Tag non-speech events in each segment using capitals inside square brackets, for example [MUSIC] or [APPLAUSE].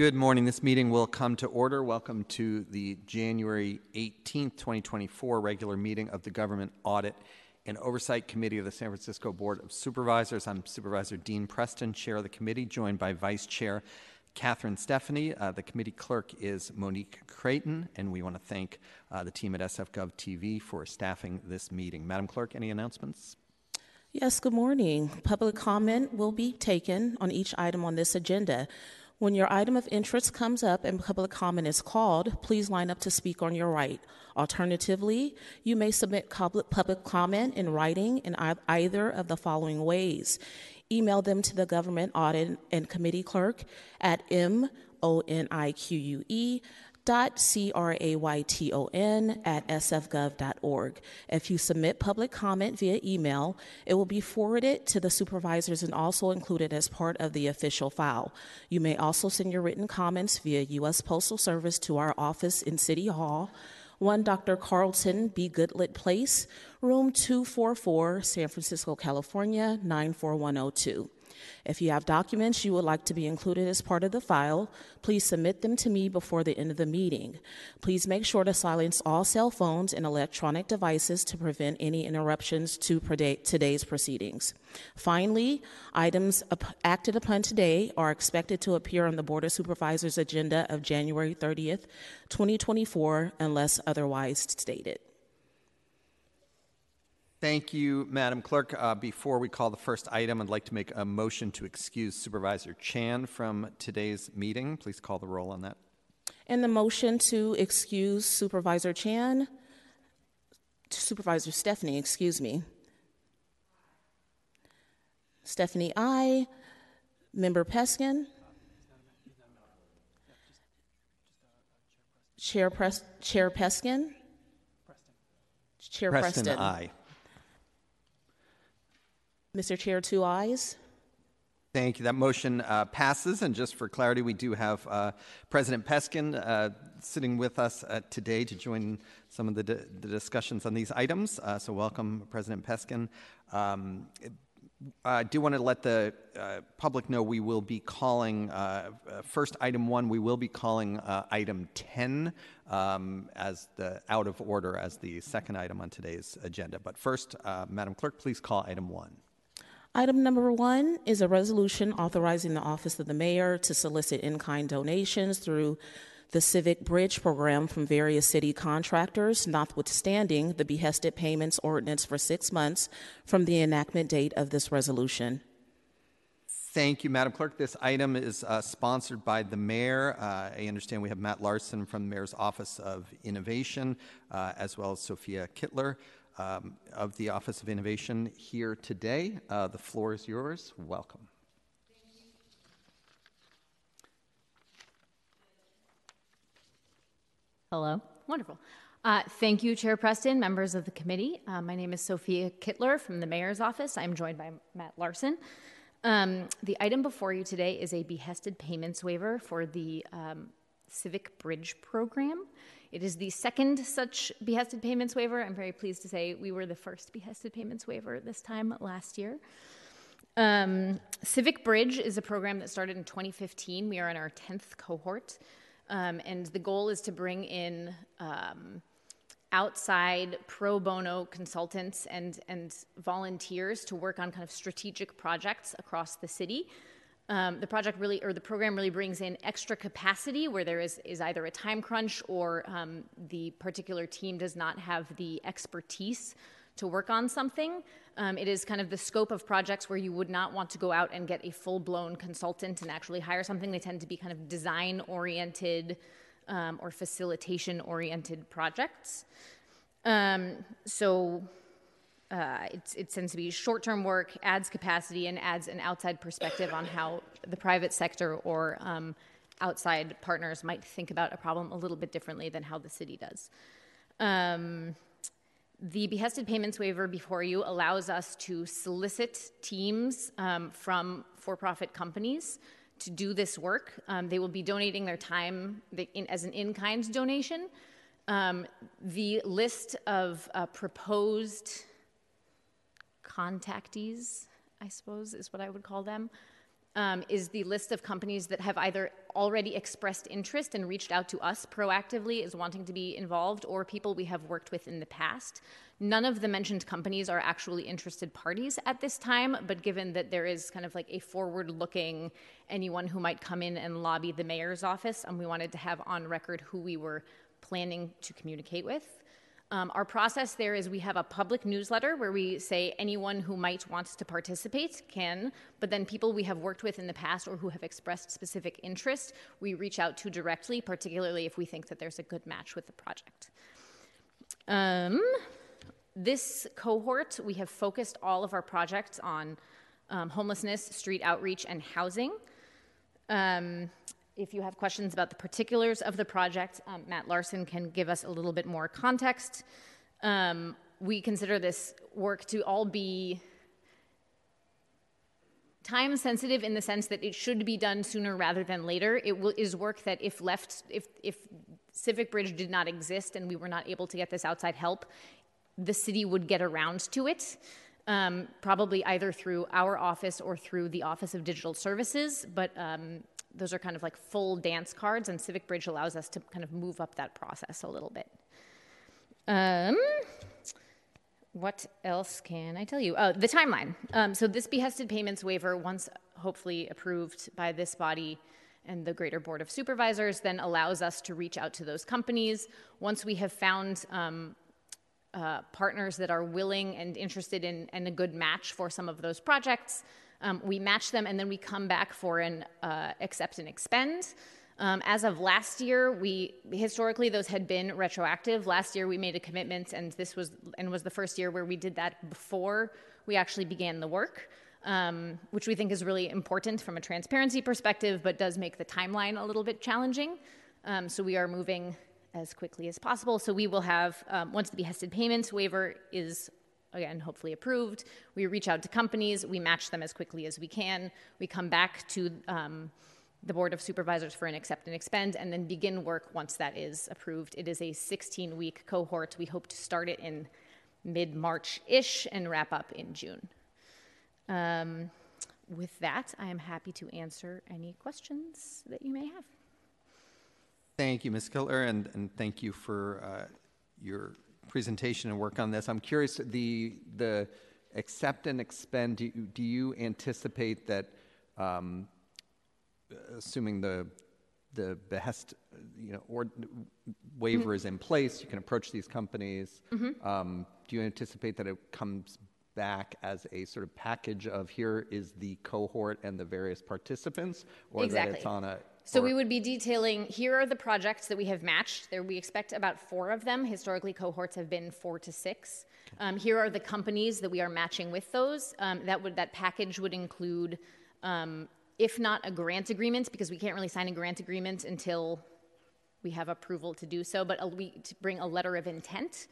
Good morning. This meeting will come to order. Welcome to the January 18th, 2024 regular meeting of the Government Audit and Oversight Committee of the San Francisco Board of Supervisors. I'm Supervisor Dean Preston, Chair of the committee, joined by Vice Chair Catherine Stefani. Uh, the committee clerk is Monique Crayton, and we want to thank uh, the team at SFGov TV for staffing this meeting. Madam Clerk, any announcements? Yes, good morning. Public comment will be taken on each item on this agenda. When your item of interest comes up and public comment is called, please line up to speak on your right. Alternatively, you may submit public comment in writing in either of the following ways. Email them to the government audit and committee clerk at m o n i q u e c-r-a-y-t-o-n at sfgov.org. If you submit public comment via email, it will be forwarded to the supervisors and also included as part of the official file. You may also send your written comments via U.S. Postal Service to our office in City Hall, 1 Dr. Carlton B. Goodlett Place, room 244, San Francisco, California, 94102. If you have documents you would like to be included as part of the file, please submit them to me before the end of the meeting. Please make sure to silence all cell phones and electronic devices to prevent any interruptions to today's proceedings. Finally, items acted upon today are expected to appear on the Board of Supervisors agenda of January 30th, 2024, unless otherwise stated. Thank you, Madam Clerk. Uh, before we call the first item, I'd like to make a motion to excuse Supervisor Chan from today's meeting. Please call the roll on that. And the motion to excuse Supervisor Chan, Supervisor Stefani, excuse me. Stefani, I. Member Peskin. Chair, Pres- Chair Peskin. Chair Preston, Preston. aye. Mr. Chair, two ayes. Thank you. That motion uh, passes. And just for clarity, we do have uh, President Peskin uh, sitting with us uh, today to join some of the, the, discussions on these items. Uh, so, welcome, President Peskin. Um, I do want to let the uh, public know we will be calling first item one. We will be calling item 10 um, as the out of order as the second item on today's agenda. But first, Madam Clerk, please call item one. Item number one is a resolution authorizing the Office of the Mayor to solicit in kind donations through the Civic Bridge program from various city contractors, notwithstanding the behested payments ordinance for six months from the enactment date of this resolution. Thank you, Madam Clerk. This item is uh, sponsored by the Mayor. Uh, I understand we have Matt Larson from the Mayor's Office of Innovation, uh, as well as Sophia Kittler um, of the Office of Innovation here today. Uh, the floor is yours. Welcome. Hello. Wonderful. Uh, thank you, Chair Preston, members of the committee. Uh, my name is Sophia Kittler from the Mayor's Office. I'm joined by Matt Larson. Um, the item before you today is a behested payments waiver for the um, Civic Bridge Program. It is the second such behested payments waiver. I'm very pleased to say we were the first behested payments waiver this time last year. Um, Civic Bridge is a program that started in 2015. We are in our 10th cohort. Um, and the goal is to bring in um, outside pro bono consultants and, and volunteers to work on kind of strategic projects across the city um, the project really, or the program really brings in extra capacity where there is, is either a time crunch or um, the particular team does not have the expertise to work on something. Um, it is kind of the scope of projects where you would not want to go out and get a full blown consultant and actually hire something. They tend to be kind of design oriented um, or facilitation oriented projects. Um, so uh, it tends to be short term work, adds capacity, and adds an outside perspective on how the private sector or um, outside partners might think about a problem a little bit differently than how the city does. Um, the behested payments waiver before you allows us to solicit teams um, from for profit companies to do this work. Um, they will be donating their time in, as an in kind donation. Um, the list of uh, proposed contactees, I suppose is what I would call them, um, is the list of companies that have either already expressed interest and reached out to us proactively as wanting to be involved or people we have worked with in the past. None of the mentioned companies are actually interested parties at this time, but given that there is kind of like a forward looking anyone who might come in and lobby the mayor's office, and we wanted to have on record who we were planning to communicate with. Um, our process there is we have a public newsletter where we say anyone who might want to participate can, but then people we have worked with in the past or who have expressed specific interest, we reach out to directly, particularly if we think that there's a good match with the project. Um, this cohort, we have focused all of our projects on um, homelessness, street outreach, and housing. Um, if you have questions about the particulars of the project, um, Matt Larson can give us a little bit more context. Um, we consider this work to all be time sensitive in the sense that it should be done sooner rather than later. It will, is work that, if left, if, if Civic Bridge did not exist and we were not able to get this outside help, the city would get around to it. Um, probably either through our office or through the Office of Digital Services, but um, those are kind of like full dance cards, and Civic Bridge allows us to kind of move up that process a little bit. Um, what else can I tell you? Oh, the timeline. Um, so this behested payments waiver, once hopefully approved by this body and the Greater Board of Supervisors, then allows us to reach out to those companies. Once we have found um, uh, partners that are willing and interested in and a good match for some of those projects, um, we match them and then we come back for an uh, accept and expend. Um, as of last year, we historically those had been retroactive. Last year we made a commitment, and this was and was the first year where we did that before we actually began the work, um, which we think is really important from a transparency perspective, but does make the timeline a little bit challenging. Um, so we are moving as quickly as possible. So we will have um, once the behested payments waiver is again, hopefully approved. We reach out to companies, we match them as quickly as we can. We come back to um, the Board of Supervisors for an accept and expend, and then begin work once that is approved. It is a 16 week cohort. We hope to start it in mid March ish and wrap up in June. Um, with that, I am happy to answer any questions that you may have. Thank you, Ms. Kittler, and, and thank you for uh, your presentation and work on this. I'm curious, the, the accept and expend, do you, do you anticipate that, um, assuming the, the behest, you know, or waiver mm-hmm. is in place, you can approach these companies. Mm-hmm. Um, do you anticipate that it comes back as a sort of package of here is the cohort and the various participants, or exactly. that it's on a so we would be detailing here are the projects that we have matched. There we expect about four of them. Historically, cohorts have been four to six. Um, here are the companies that we are matching with those. Um, that would that package would include, um, if not a grant agreement, because we can't really sign a grant agreement until we have approval to do so, but a, we to bring a letter of intent.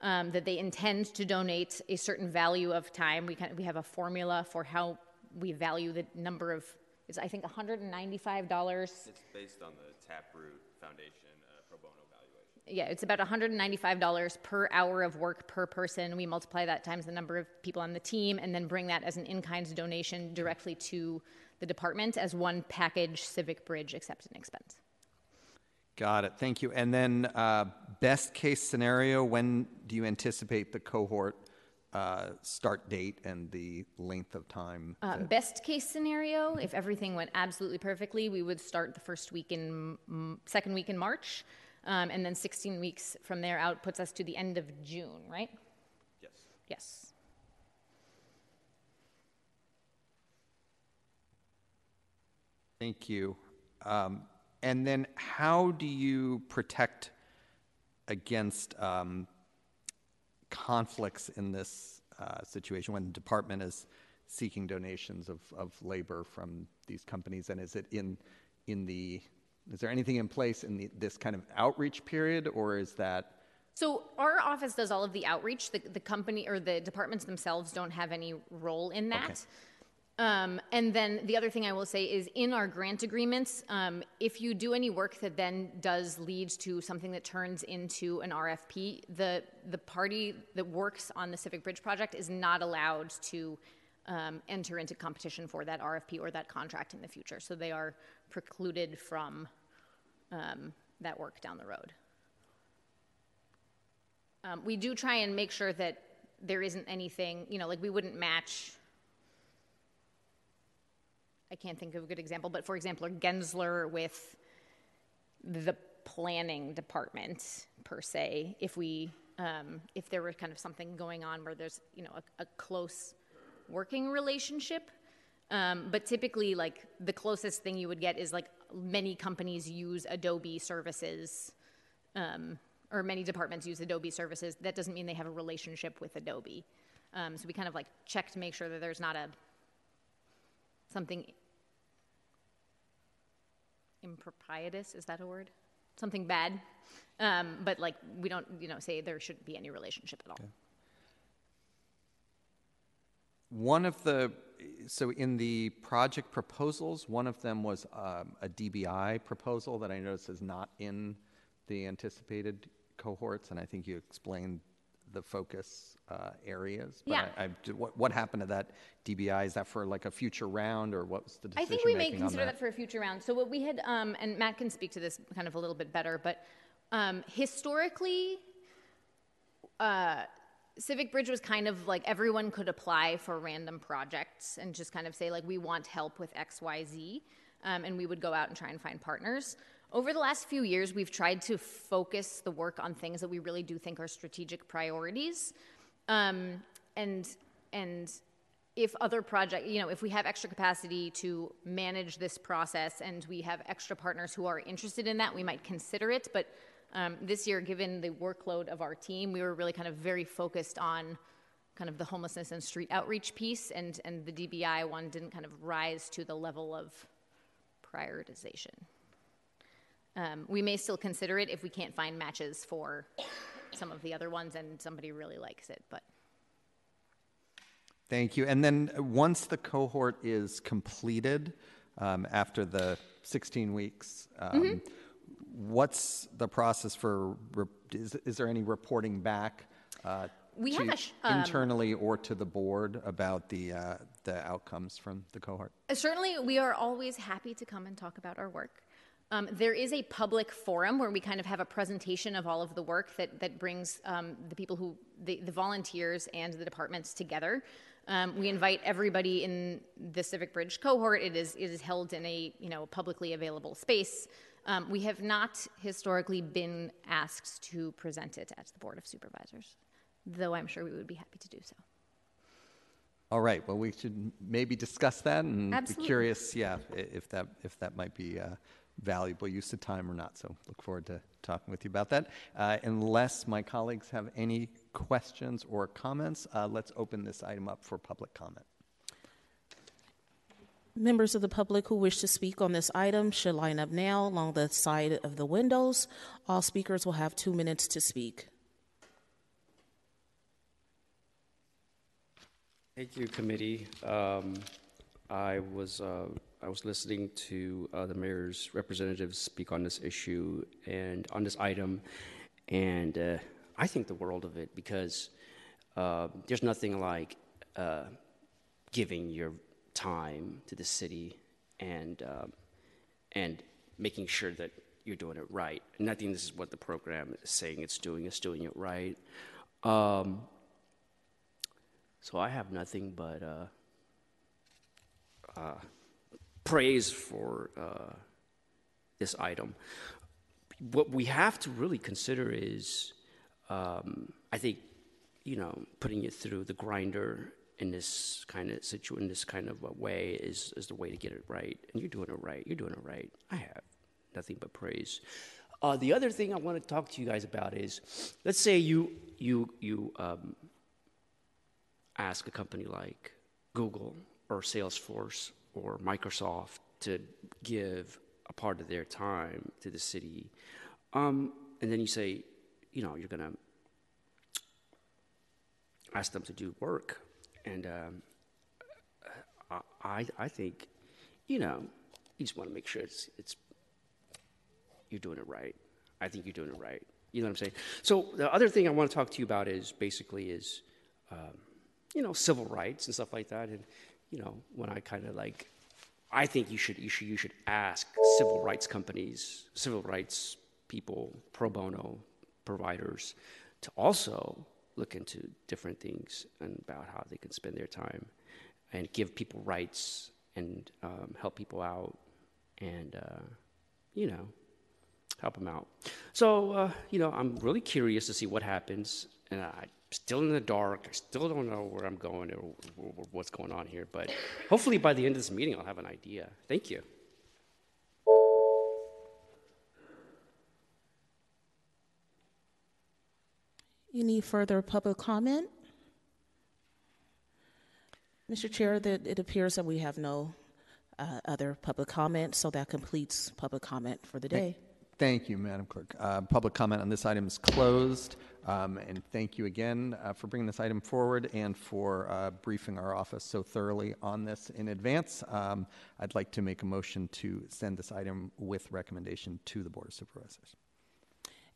Um, that they intend to donate a certain value of time. We, kind we have a formula for how we value the number of it's, I think, $195. It's based on the Taproot Foundation uh, pro bono valuation. Yeah, it's about $195 per hour of work per person. We multiply that times the number of people on the team and then bring that as an in kind donation directly to the department as one package Civic Bridge accept and expense. Got it. Thank you. And then, uh, best case scenario, when do you anticipate the cohort uh, start date and the length of time? Uh, best case scenario, if everything went absolutely perfectly, we would start the first week in second week in March, um, and then 16 weeks from there out puts us to the end of June, right? Yes. Yes. Thank you. Um, and then, how do you protect against um, conflicts in this uh, situation when the department is seeking donations of, of labor from these companies? And is it in, in the, is there anything in place in the, this kind of outreach period, or is that? So our office does all of the outreach. The, the company or the departments themselves don't have any role in that. Okay. Um, and then the other thing I will say is in our grant agreements, um, if you do any work that then does lead to something that turns into an RFP, the, the party that works on the Civic Bridge project is not allowed to um, enter into competition for that RFP or that contract in the future. So they are precluded from um, that work down the road. Um, we do try and make sure that there isn't anything, you know, like we wouldn't match. I can't think of a good example, but for example, Gensler with the planning department per se, if we, um, if there were kind of something going on where there's, you know, a, a close working relationship. Um, but typically, like the closest thing you would get is like many companies use Adobe services, um, or many departments use Adobe services. That doesn't mean they have a relationship with Adobe. Um, so we kind of like check to make sure that there's not a something improprietous. Is that a word? Something bad. Um, but like we don't, you know, say there shouldn't be any relationship at all. One of the, so in the project proposals, one of them was um, a DBI proposal that I noticed is not in the anticipated cohorts, and I think you explained the focus uh, areas. But Yeah. I, I, what, what happened to that DBI? Is that for like a future round, or what was the decision? I think we may consider that for a future round. So what we had, um, and Matt can speak to this kind of a little bit better, but um, historically, uh, Civic Bridge was kind of like everyone could apply for random projects and just kind of say like we want help with X, Y, Z, um, and we would go out and try and find partners. Over the last few years, we've tried to focus the work on things that we really do think are strategic priorities, um, and and if other project, you know, if we have extra capacity to manage this process and we have extra partners who are interested in that, we might consider it. But um, this year, given the workload of our team, we were really kind of very focused on kind of the homelessness and street outreach piece, and and the DBI one didn't kind of rise to the level of prioritization. Um, we may still consider it if we can't find matches for some of the other ones and somebody really likes it, but. Thank you. And then uh, once the cohort is completed, um, after the 16 weeks, um, Mm-hmm. what's the process for, re- is, is there any reporting back uh, We have sh- um, internally or to the board about the, uh, the outcomes from the cohort? Certainly, we are always happy to come and talk about our work. Um, there is a public forum where we kind of have a presentation of all of the work that, that brings um, the people who, the, the volunteers and the departments together. Um, we invite everybody in the Civic Bridge cohort. It is, it is held in a you know publicly available space. Um, we have not historically been asked to present it at the Board of Supervisors, though I'm sure we would be happy to do so. All right, well, we should maybe discuss that and be curious, yeah, if that, if that might be uh, valuable use of time or not. So look forward to talking with you about that. Uh, Unless my colleagues have any questions or comments, uh, let's open this item up for public comment. Members of the public who wish to speak on this item should line up now along the side of the windows. All speakers will have two minutes to speak. Thank you, committee. Um, I was, uh, I was listening to uh, the mayor's representatives speak on this issue and on this item, and uh, I think the world of it because uh, there's nothing like uh, giving your time to the city and um, and making sure that you're doing it right. And I think this is what the program is saying it's doing. It's doing it right. Um, so I have nothing but uh, praise for uh, this item. What we have to really consider is, um, I think, you know, putting it through the grinder in this kind of situ in this kind of way is is the way to get it right. And you're doing it right. You're doing it right. I have nothing but praise. Uh, the other thing I want to talk to you guys about is, let's say you you you. Um, ask a company like Google or Salesforce or Microsoft to give a part of their time to the city. Um, and then you say, you know, you're going to ask them to do work. And um, I, I think, you know, you just want to make sure it's, it's you're doing it right. I think you're doing it right. You know what I'm saying? So the other thing I want to talk to you about is basically is um, you know, civil rights and stuff like that. And, you know, when I kind of like, I think you should, you should, you should ask civil rights companies, civil rights people, pro bono providers, to also look into different things and about how they can spend their time and give people rights and um, help people out and, uh, you know, help them out. So, uh, you know, I'm really curious to see what happens. And I'm still in the dark. I still don't know where I'm going or, what's going on here. But hopefully by the end of this meeting, I'll have an idea. Thank you. Any further public comment? Mr. Chair, that it appears that we have no uh, other public comment, so that completes public comment for the day. Thank you, Madam Clerk. Uh, Public comment on this item is closed. Um, And thank you again uh, for bringing this item forward and for uh, briefing our office so thoroughly on this in advance. Um, I'd like to make a motion to send this item with recommendation to the Board of Supervisors.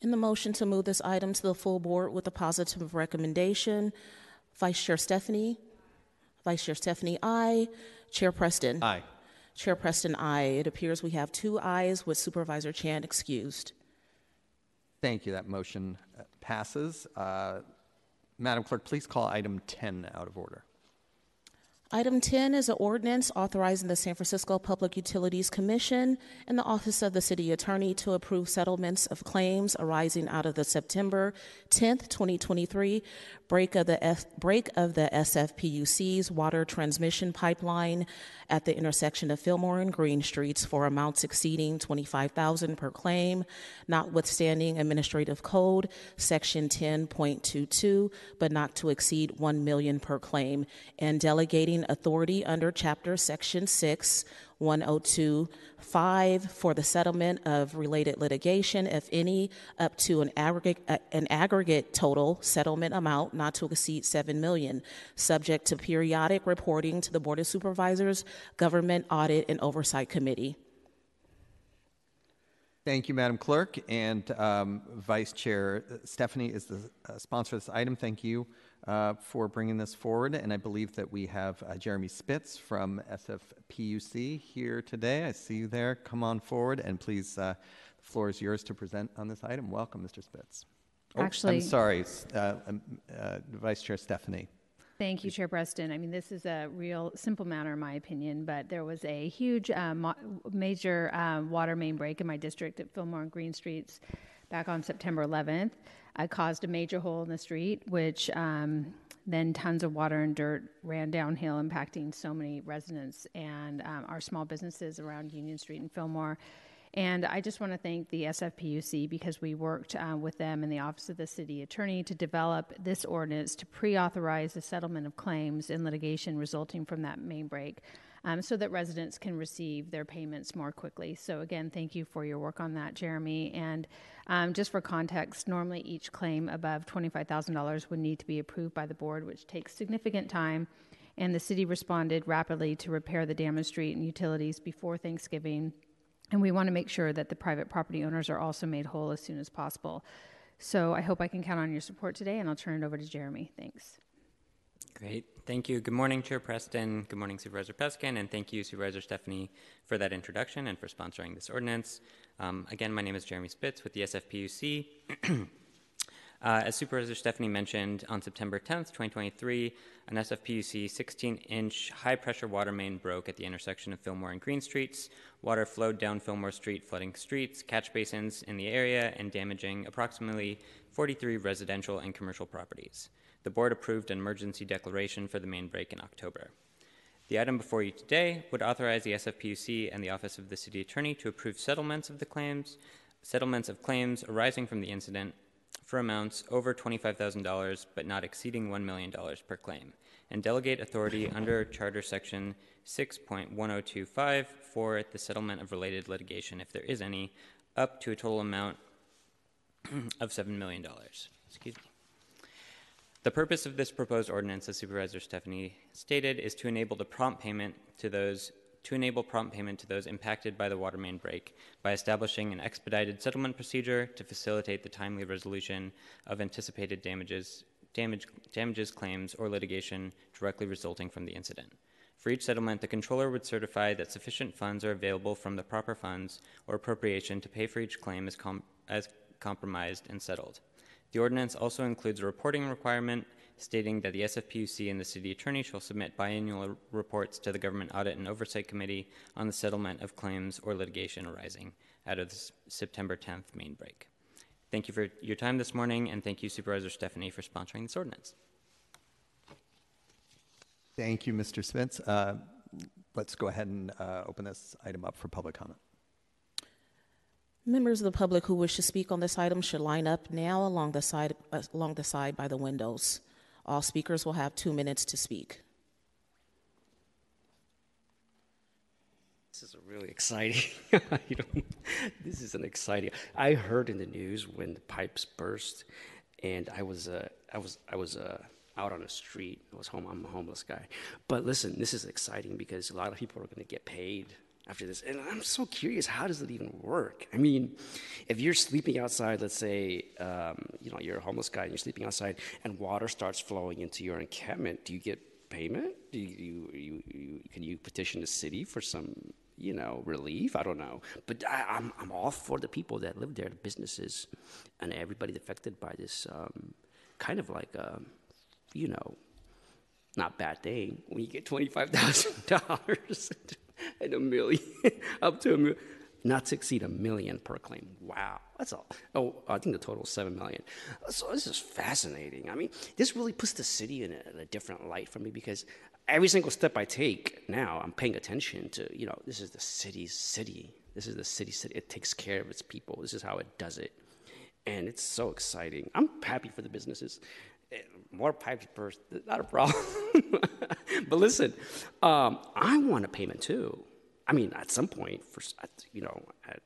In the motion to move this item to the full board with a positive recommendation, Vice Chair Stefani. Vice Chair Stefani, aye. Chair Preston. Aye. Chair Preston, aye. It appears we have two ayes with Supervisor Chan excused. Thank you. That motion uh, passes. Uh, Madam Clerk, please call item 10 out of order. Item 10 is an ordinance authorizing the San Francisco Public Utilities Commission and the Office of the City Attorney to approve settlements of claims arising out of the September 10th, 2023 break of the F, break of the SFPUC's water transmission pipeline at the intersection of Fillmore and Green Streets for amounts exceeding 25,000 per claim, notwithstanding Administrative Code Section 10.22, but not to exceed 1 million per claim, and delegating authority under Chapter Section 6 1025 for the settlement of related litigation, if any, up to an aggregate, uh, an aggregate total settlement amount not to exceed 7 million, subject to periodic reporting to the Board of Supervisors, Government Audit and Oversight Committee. Thank you, Madam Clerk. And um, Vice Chair Stefani is the uh, sponsor of this item. Thank you uh, for bringing this forward. And I believe that we have uh, Jeremy Spitz from SFPUC here today. I see you there. Come on forward, and please, uh, the floor is yours to present on this item. Welcome, Mr. Spitz. Oh, Actually- I'm sorry, uh, um, uh, Vice Chair Stefani. Thank you, Chair Preston. I mean, this is a real simple matter, in my opinion, but there was a huge, uh, mo- major uh, water main break in my district at Fillmore and Green Streets back on September 11th. I caused a major hole in the street, which um, then tons of water and dirt ran downhill, impacting so many residents and um, our small businesses around Union Street and Fillmore. And I just want to thank the SFPUC because we worked uh, with them in the Office of the City Attorney to develop this ordinance to pre authorize the settlement of claims in litigation resulting from that main break um, so that residents can receive their payments more quickly. So, again, thank you for your work on that, Jeremy. And um, just for context, normally each claim above $25,000 would need to be approved by the board, which takes significant time. And the city responded rapidly to repair the damaged street and utilities before Thanksgiving and we want to make sure that the private property owners are also made whole as soon as possible. So I hope I can count on your support today, and I'll turn it over to Jeremy. Thanks. Great. Thank you. Good morning, Chair Preston. Good morning, Supervisor Peskin. And thank you, Supervisor Stefani, for that introduction and for sponsoring this ordinance. Um, again, my name is Jeremy Spitz with the SFPUC. [CLEARS THROAT] Uh, as Supervisor Stefani mentioned, on September 10th, 2023, an SFPUC 16 inch high pressure water main broke at the intersection of Fillmore and Green Streets. Water flowed down Fillmore Street, flooding streets, catch basins in the area, and damaging approximately 43 residential and commercial properties. The board approved an emergency declaration for the main break in October. The item before you today would authorize the SFPUC and the Office of the City Attorney to approve settlements of the claims, settlements of claims arising from the incident for amounts over $25,000 but not exceeding $1 million per claim, and delegate authority under Charter Section 6.1025 for the settlement of related litigation, if there is any, up to a total amount [CLEARS THROAT] of $7 million. Excuse me. The purpose of this proposed ordinance, as Supervisor Stefani stated, is to enable the prompt payment to those to enable prompt payment to those impacted by the water main break by establishing an expedited settlement procedure to facilitate the timely resolution of anticipated damages damage, damages claims, or litigation directly resulting from the incident. For each settlement, the controller would certify that sufficient funds are available from the proper funds or appropriation to pay for each claim as, com- as compromised and settled. The ordinance also includes a reporting requirement stating that the SFPUC and the city attorney shall submit biannual reports to the Government Audit and Oversight Committee on the settlement of claims or litigation arising out of the September 10th main break. Thank you for your time this morning, and thank you, Supervisor Stefani, for sponsoring this ordinance. Thank you, Mr. Spitz. Uh, Let's go ahead and uh, open this item up for public comment. Members of the public who wish to speak on this item should line up now along the side, uh, along the side by the windows. All speakers will have two minutes to speak. This is a really exciting. [LAUGHS] this is an exciting. I heard in the news when the pipes burst, and I was uh, I was I was uh, out on the street. I was home. I'm a homeless guy. But listen, this is exciting because a lot of people are going to get paid after this, and I'm so curious. How does it even work? I mean, if you're sleeping outside, let's say um, you know you're a homeless guy and you're sleeping outside, and water starts flowing into your encampment, do you get payment? Do you, you, you, can you petition the city for some, you know, relief? I don't know. But I, I'm, I'm all for the people that live there, the businesses, and everybody affected by this um, kind of like, a, you know, not bad thing when you get $25,000 [LAUGHS] and a million, [LAUGHS] up to a million. Not to exceed a million per claim. Wow, that's all. Oh, I think the total is seven million. So this is fascinating. I mean, this really puts the city in a, in a different light for me because every single step I take now, I'm paying attention to. You know, this is the city's city. This is the city city. It takes care of its people. This is how it does it, and it's so exciting. I'm happy for the businesses. Eh, More pipes burst, not a problem. [LAUGHS] but listen, um, I want a payment too. I mean, at some point, for you know, at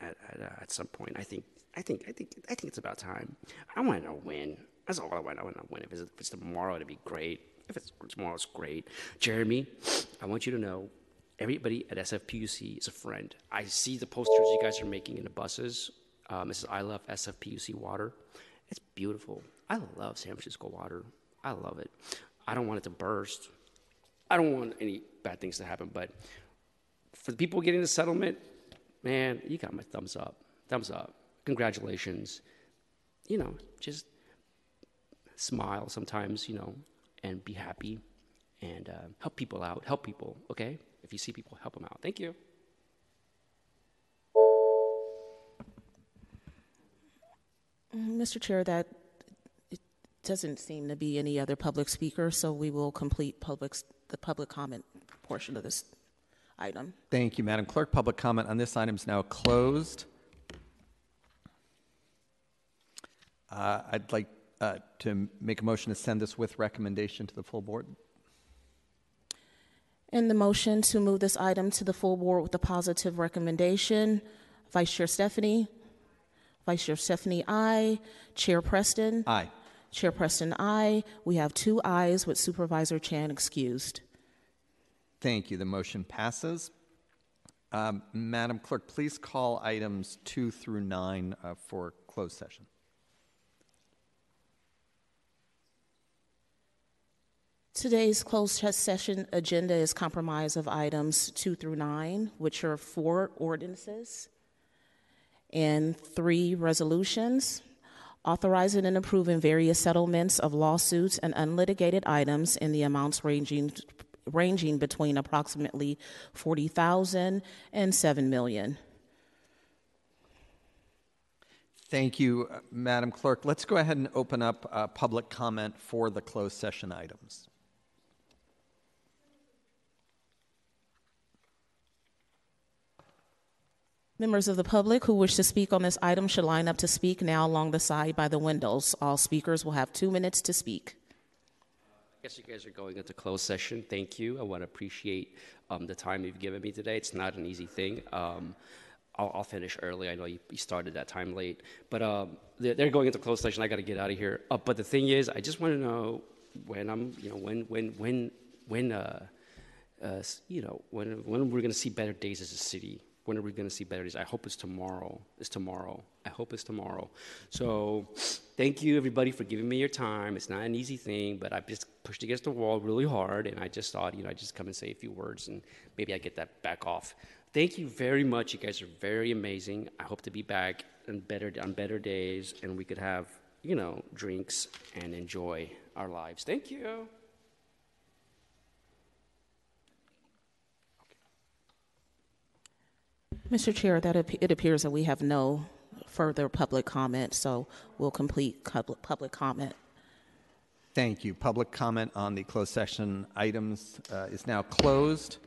at, at, uh, at some point, I think, I think, I think, I think it's about time. I want to know when. That's all I want. I want to when. If it's, if it's tomorrow, it'd be great. If it's tomorrow, it's great. Jeremy, I want you to know, everybody at SFPUC is a friend. I see the posters you guys are making in the buses. Uh, Mrs. I love SFPUC water. It's beautiful. I love San Francisco water. I love it. I don't want it to burst. I don't want any bad things to happen, but for the people getting the settlement, man, you got my thumbs up. Thumbs up. Congratulations. You know, just smile sometimes, you know, and be happy and uh, help people out. Help people, okay? If you see people, help them out. Thank you. Mr. Chair, that doesn't seem to be any other public speaker, so we will complete public's, the public comment portion of this item. Thank you, Madam Clerk. Public comment on this item is now closed. Uh, I'd like uh, to make a motion to send this with recommendation to the full board. In the motion to move this item to the full board with a positive recommendation, Vice Chair Stefani. Vice Chair Stefani, aye. Chair Preston. Aye. Chair Preston, aye. We have two ayes with Supervisor Chan excused. Thank you. The motion passes. Um, Madam Clerk, please call items two through nine uh, for closed session. Today's closed session agenda is comprised of items two through nine, which are four ordinances and three resolutions, authorizing and approving various settlements of lawsuits and unlitigated items in the amounts ranging ranging between approximately 40,000 and 7 million. Thank you, uh, Madam Clerk. Let's go ahead and open up uh, public comment for the closed session items. Members of the public who wish to speak on this item should line up to speak now along the side by the windows. All speakers will have 2 minutes to speak. I guess you guys are going into closed session. Thank you. I want to appreciate um, the time you've given me today. It's not an easy thing. Um, I'll, I'll finish early. I know you, you started that time late, but um, they're, they're going into closed session. I got to get out of here. Uh, but the thing is, I just want to know when I'm, you know, when when when when uh, uh, you know when when we're going to see better days as a city. When are we going to see better days? I hope it's tomorrow. It's tomorrow. I hope it's tomorrow. So, thank you everybody for giving me your time. It's not an easy thing, but I just pushed against the wall really hard, and I just thought, you know, I'd just come and say a few words, and maybe I get that back off. Thank you very much. You guys are very amazing. I hope to be back on better on better days, and we could have, you know, drinks and enjoy our lives. Thank you. Mr. Chair, that it appears that we have no further public comment, so we'll complete public, comment. Thank you. Public comment on the closed session items uh, is now closed.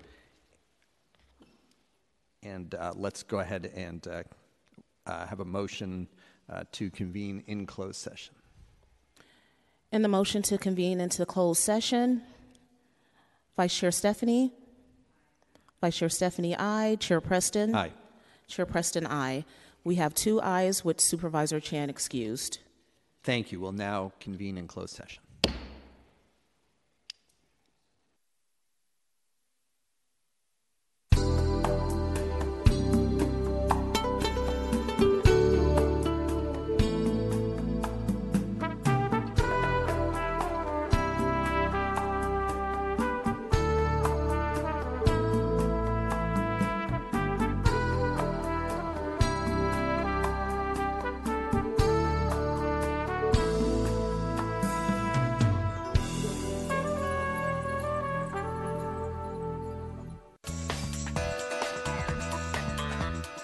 And uh, let's go ahead and uh, uh, have a motion uh, to convene in closed session. In the motion to convene into closed session, Vice Chair Stefani. Vice Chair Stefani, aye. Chair Preston. Aye. Chair Preston, aye. We have two ayes with Supervisor Chan excused. Thank you. We'll now convene in closed session.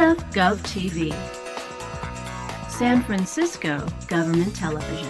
SF Gov TV, San Francisco Government Television.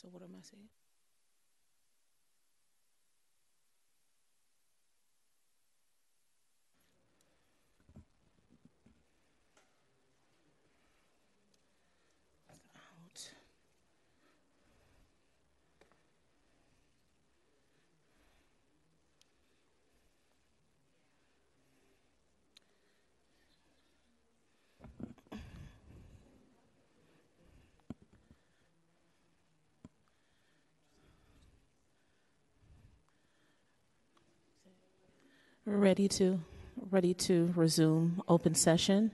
So what am I saying? Out. We're ready to ready to resume open session.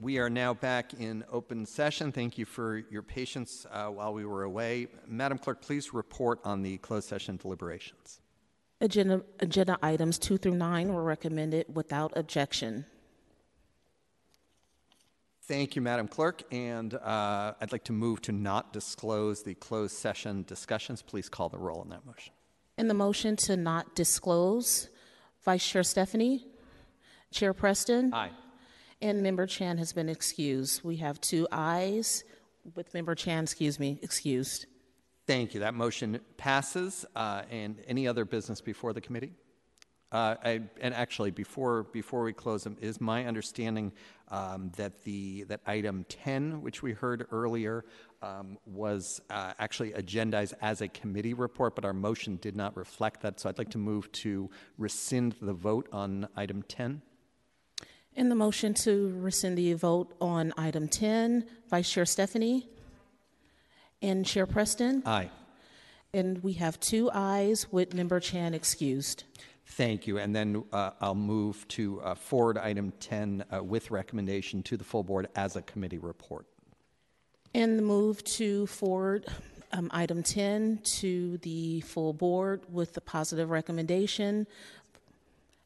We are now back in open session. Thank you for your patience uh, while we were away. Madam Clerk, please report on the closed session deliberations. Agenda agenda items 2 through 9 were recommended without objection. Thank you, Madam Clerk. And uh, I'd like to move to not disclose the closed session discussions. Please call the roll on that motion. In the motion to not disclose, Vice Chair Stefani, Chair Preston, Aye. and Member Chan has been excused. We have two ayes with Member Chan, excuse me, excused. Thank you. That motion passes. Uh, and any other business before the committee? Uh, I, and actually, before before we close them, is my understanding um, that the that item 10, which we heard earlier, um, was uh, actually agendized as a committee report, but our motion did not reflect that. So I'd like to move to rescind the vote on item 10. In the motion to rescind the vote on item 10, Vice Chair Stefani and Chair Preston, Aye. and we have two ayes with Member Chan excused. Thank you. And then uh, I'll move to uh, forward item 10 uh, with recommendation to the full board as a committee report. And the move to forward um, item 10 to the full board with the positive recommendation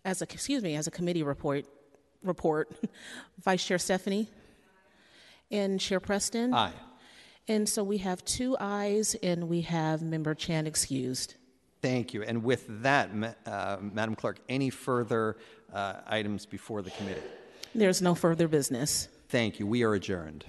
as a, excuse me, as a committee report, report. [LAUGHS] Vice Chair Stefani and Chair Preston. Aye. And so we have two ayes and we have Member Chan excused. Thank you. And with that, uh, Madam Clerk, any further uh, items before the committee? There's no further business. Thank you. We are adjourned.